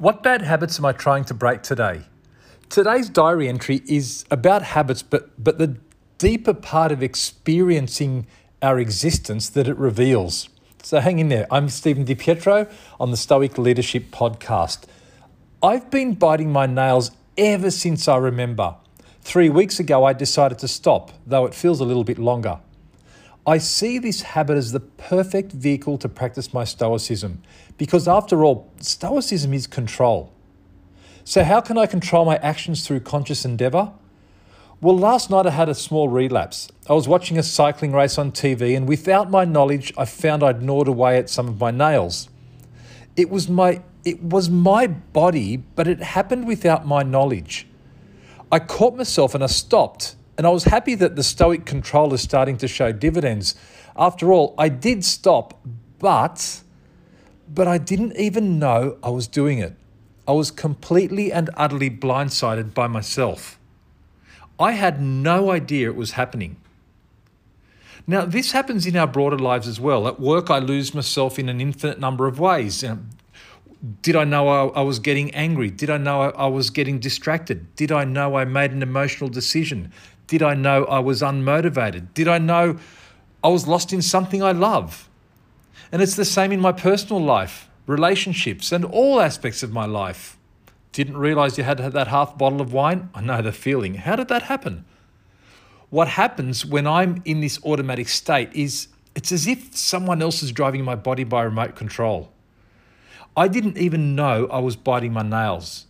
What bad habits am I trying to break today? Today's diary entry is about habits, but, but the deeper part of experiencing our existence that it reveals. So hang in there. I'm Stephen DiPietro on the Stoic Leadership Podcast. I've been biting my nails ever since I remember. Three weeks ago, I decided to stop, though it feels a little bit longer. I see this habit as the perfect vehicle to practice my Stoicism, because after all, Stoicism is control. So, how can I control my actions through conscious endeavour? Well, last night I had a small relapse. I was watching a cycling race on TV, and without my knowledge, I found I'd gnawed away at some of my nails. It was my it was my body, but it happened without my knowledge. I caught myself and I stopped, and I was happy that the stoic control is starting to show dividends. After all, I did stop, but but I didn't even know I was doing it. I was completely and utterly blindsided by myself. I had no idea it was happening. Now, this happens in our broader lives as well. At work, I lose myself in an infinite number of ways. Did I know I, was getting angry? Did I know I was getting distracted? Did I know I made an emotional decision? Did I know I was unmotivated? Did I know I was lost in something I love? And it's the same in my personal life, relationships, and all aspects of my life. Didn't realize you had that half bottle of wine? I know the feeling. How did that happen? What happens when I'm in this automatic state is it's as if someone else is driving my body by remote control. I didn't even know I was biting my nails,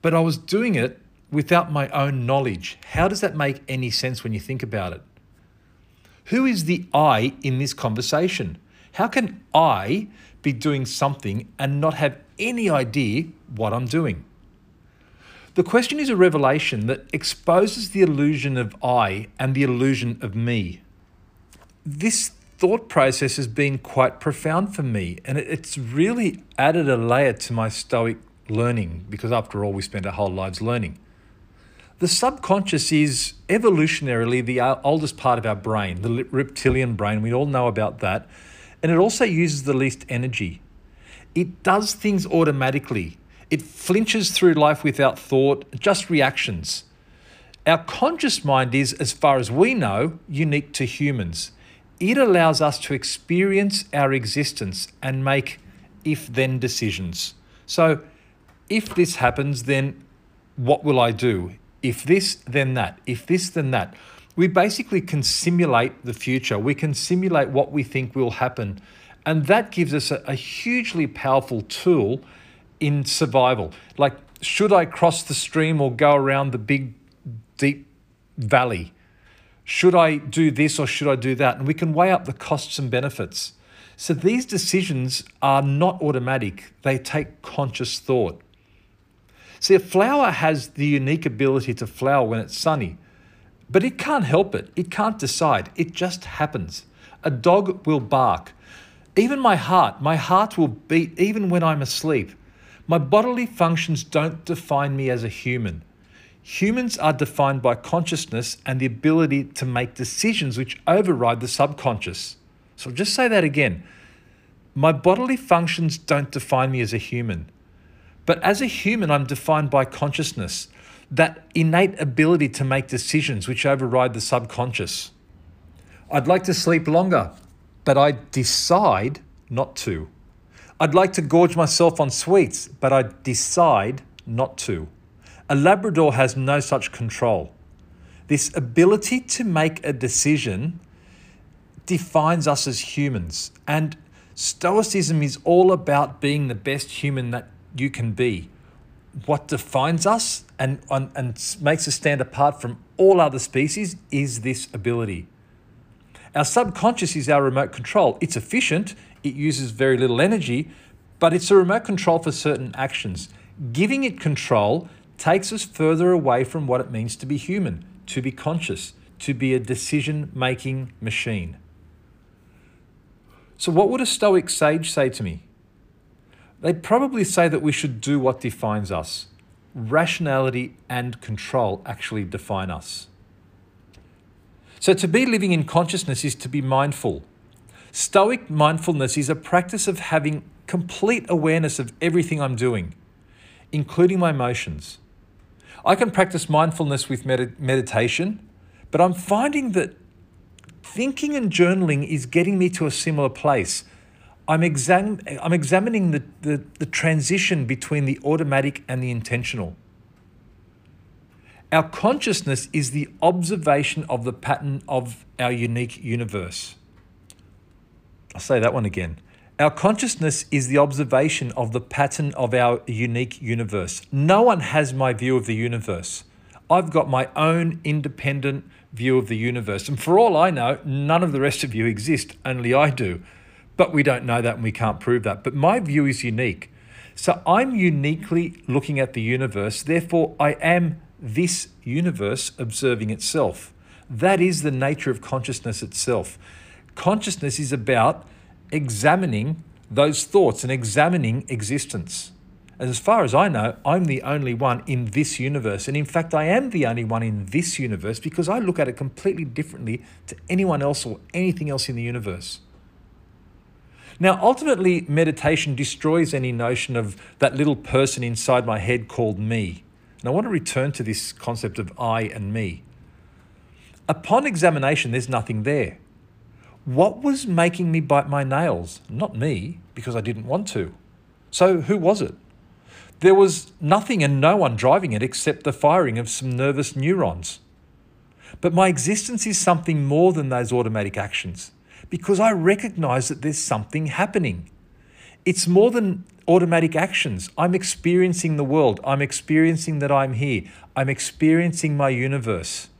but I was doing it without my own knowledge. How does that make any sense when you think about it? Who is the I in this conversation? How can I be doing something and not have any idea what I'm doing? The question is a revelation that exposes the illusion of I and the illusion of me. This thought process has been quite profound for me, and it's really added a layer to my Stoic learning because, after all, we spend our whole lives learning. The subconscious is evolutionarily the oldest part of our brain, the reptilian brain. We all know about that. And it also uses the least energy. It does things automatically. It flinches through life without thought, just reactions. Our conscious mind is, as far as we know, unique to humans. It allows us to experience our existence and make if then decisions. So, if this happens, then what will I do? If this, then that. If this, then that we basically can simulate the future. We can simulate what we think will happen. And that gives us a, a, hugely powerful tool in survival. Like, should I cross the stream or go around the big, deep valley? Should I do this or should I do that? And we can weigh up the costs and benefits. So these decisions are not automatic, they take conscious thought. See, a flower has the unique ability to flower when it's sunny. But it can't help it. It can't decide. It just happens. A dog will bark. Even my heart, my heart will beat even when I'm asleep. My bodily functions don't define me as a human. Humans are defined by consciousness and the ability to make decisions which override the subconscious. So I'll just say that again. My bodily functions don't define me as a human. But as a human, I'm defined by consciousness that innate ability to make decisions which override the subconscious. I'd like to sleep longer, but I decide not to. I'd like to gorge myself on sweets, but I decide not to. A Labrador has no such control. This ability to make a decision defines us as humans. And Stoicism is all about being the best human that you can be what defines us and, and, and makes us stand apart from all other species is this ability. Our subconscious is our remote control. It's efficient, it uses very little energy, but it's a remote control for certain actions. Giving it control takes us further away from what it means to be human, to be conscious, to be a decision making machine. So, what would a Stoic sage say to me? They'd probably say that we should do what defines us. Rationality and control actually define us. So, to be living in consciousness is to be mindful. Stoic mindfulness is a practice of having complete awareness of everything I'm doing. including my emotions. I can practice mindfulness with med- meditation, but I'm finding that thinking and journaling is getting me to a similar place. I'm, exam- I'm examining the, the, the transition between the automatic and the intentional. Our consciousness is the observation of the pattern of our unique universe. I'll say that one again. Our consciousness is the observation of the pattern of our unique universe. No one has my view of the universe. I've got my own independent view of the universe. And for all I know, none of the rest of you exist, only I do. But we don't know that and we can't prove that. But my view is unique. So I'm uniquely looking at the universe. Therefore, I am this universe observing itself. That is the nature of consciousness itself. Consciousness is about examining those thoughts and examining existence. And as far as I know, I'm the only one in this universe. And in fact, I am the only one in this universe because I look at it completely differently to anyone else or anything else in the universe. Now, ultimately, meditation destroys any notion of that little person inside my head called me. And I want to return to this concept of I and me. Upon examination, there's nothing there. What was making me bite my nails? Not me, because I didn't want to. So, who was it? There was nothing and no one driving it except the firing of some nervous neurons. But my existence is something more than those automatic actions because I recognize that there's something happening. It's more than automatic actions. I'm experiencing the world. I'm experiencing that I'm here. I'm experiencing my universe.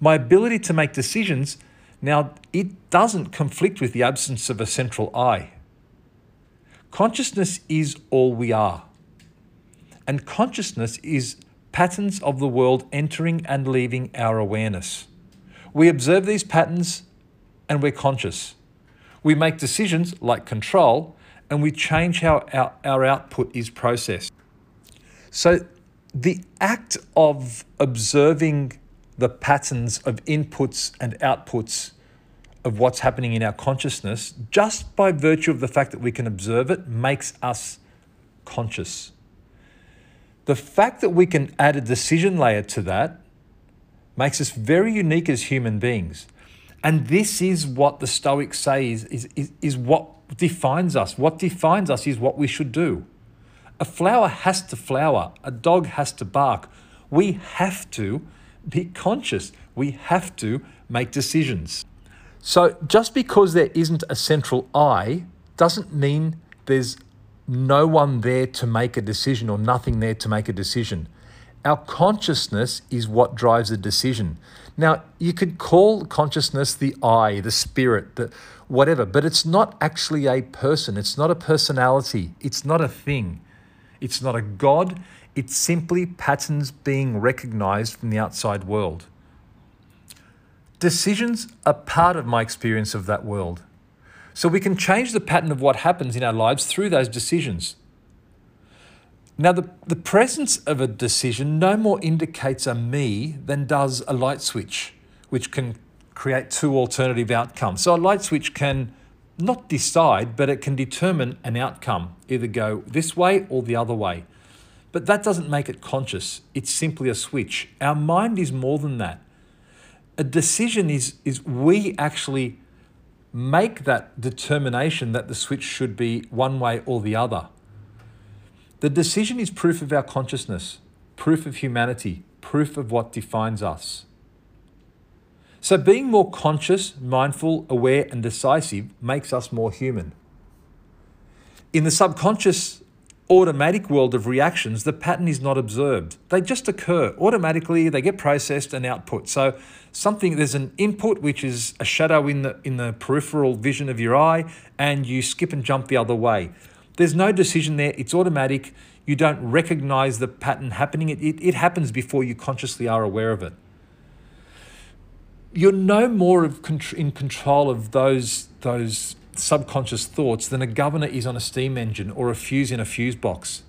My ability to make decisions, now, it doesn't conflict with the absence of a central I. Consciousness is all we are. And consciousness is patterns of the world entering and leaving our awareness. We observe these patterns and we're conscious. We make decisions like control and we change how our, our output is processed. So, the act of observing the patterns of inputs and outputs of what's happening in our consciousness, just by virtue of the fact that we can observe it, makes us conscious. The fact that we can add a decision layer to that makes us very unique as human beings. And this is what the Stoics say is, is, is, is what defines us. What defines us is what we should do. A flower has to flower, a dog has to bark. We have to be conscious, we have to make decisions. So just because there isn't a central I doesn't mean there's no one there to make a decision or nothing there to make a decision. Our consciousness is what drives a decision. Now, you could call consciousness the I, the spirit, the whatever, but it's not actually a person. It's not a personality. It's not a thing. It's not a God. It's simply patterns being recognized from the outside world. Decisions are part of my experience of that world. So we can change the pattern of what happens in our lives through those decisions. Now, the, the presence of a decision no more indicates a me than does a light switch, which can create two alternative outcomes. So, a light switch can not decide, but it can determine an outcome, either go this way or the other way. But that doesn't make it conscious, it's simply a switch. Our mind is more than that. A decision is, is we actually make that determination that the switch should be one way or the other. The decision is proof of our consciousness, proof of humanity, proof of what defines us. So, being more conscious, mindful, aware, and decisive makes us more human. In the subconscious, automatic world of reactions, the pattern is not observed. They just occur automatically, they get processed and output. So, something there's an input which is a shadow in the, in the peripheral vision of your eye, and you skip and jump the other way. There's no decision there, it's automatic. You don't recognize the pattern happening. It, it, it happens before you consciously are aware of it. You're no more of in control of those, those subconscious thoughts than a governor is on a steam engine or a fuse in a fuse box.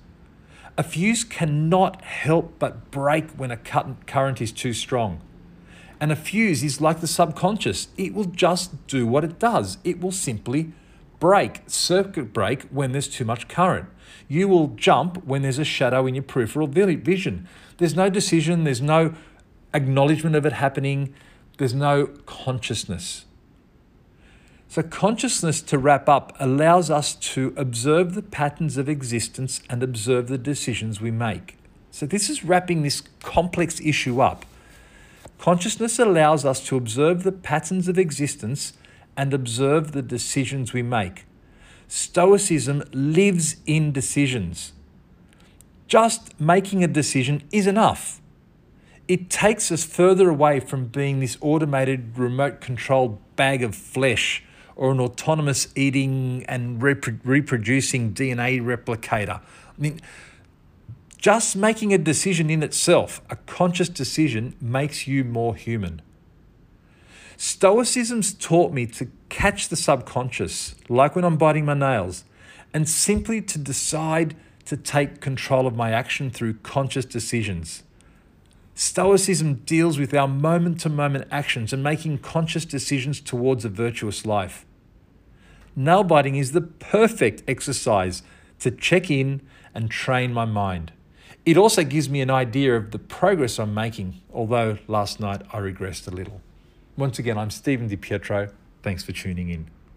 A fuse cannot help but break when a current is too strong. And a fuse is like the subconscious, it will just do what it does, it will simply break, circuit break, when there's too much current. You will jump when there's a shadow in your peripheral vision. There's no decision, there's no acknowledgement of it happening, there's no consciousness. So, consciousness, to wrap up, allows us to observe the patterns of existence and observe the decisions we make. So, this is wrapping this complex issue up. Consciousness allows us to observe the patterns of existence and observe the decisions we make. Stoicism lives in decisions. Just making a decision is enough. It takes us further away from being this automated, remote controlled bag of flesh or an autonomous eating and repro- reproducing DNA replicator. I mean, just making a decision in itself, a conscious decision, makes you more human. Stoicism's taught me to catch the subconscious, like when I'm biting my nails, and simply to decide to take control of my action through conscious decisions. Stoicism deals with our moment to moment actions and making conscious decisions towards a virtuous life. Nail biting is the perfect exercise to check in and train my mind. It also gives me an idea of the progress I'm making, although last night I regressed a little. Once again, I'm Stephen DiPietro. Thanks for tuning in.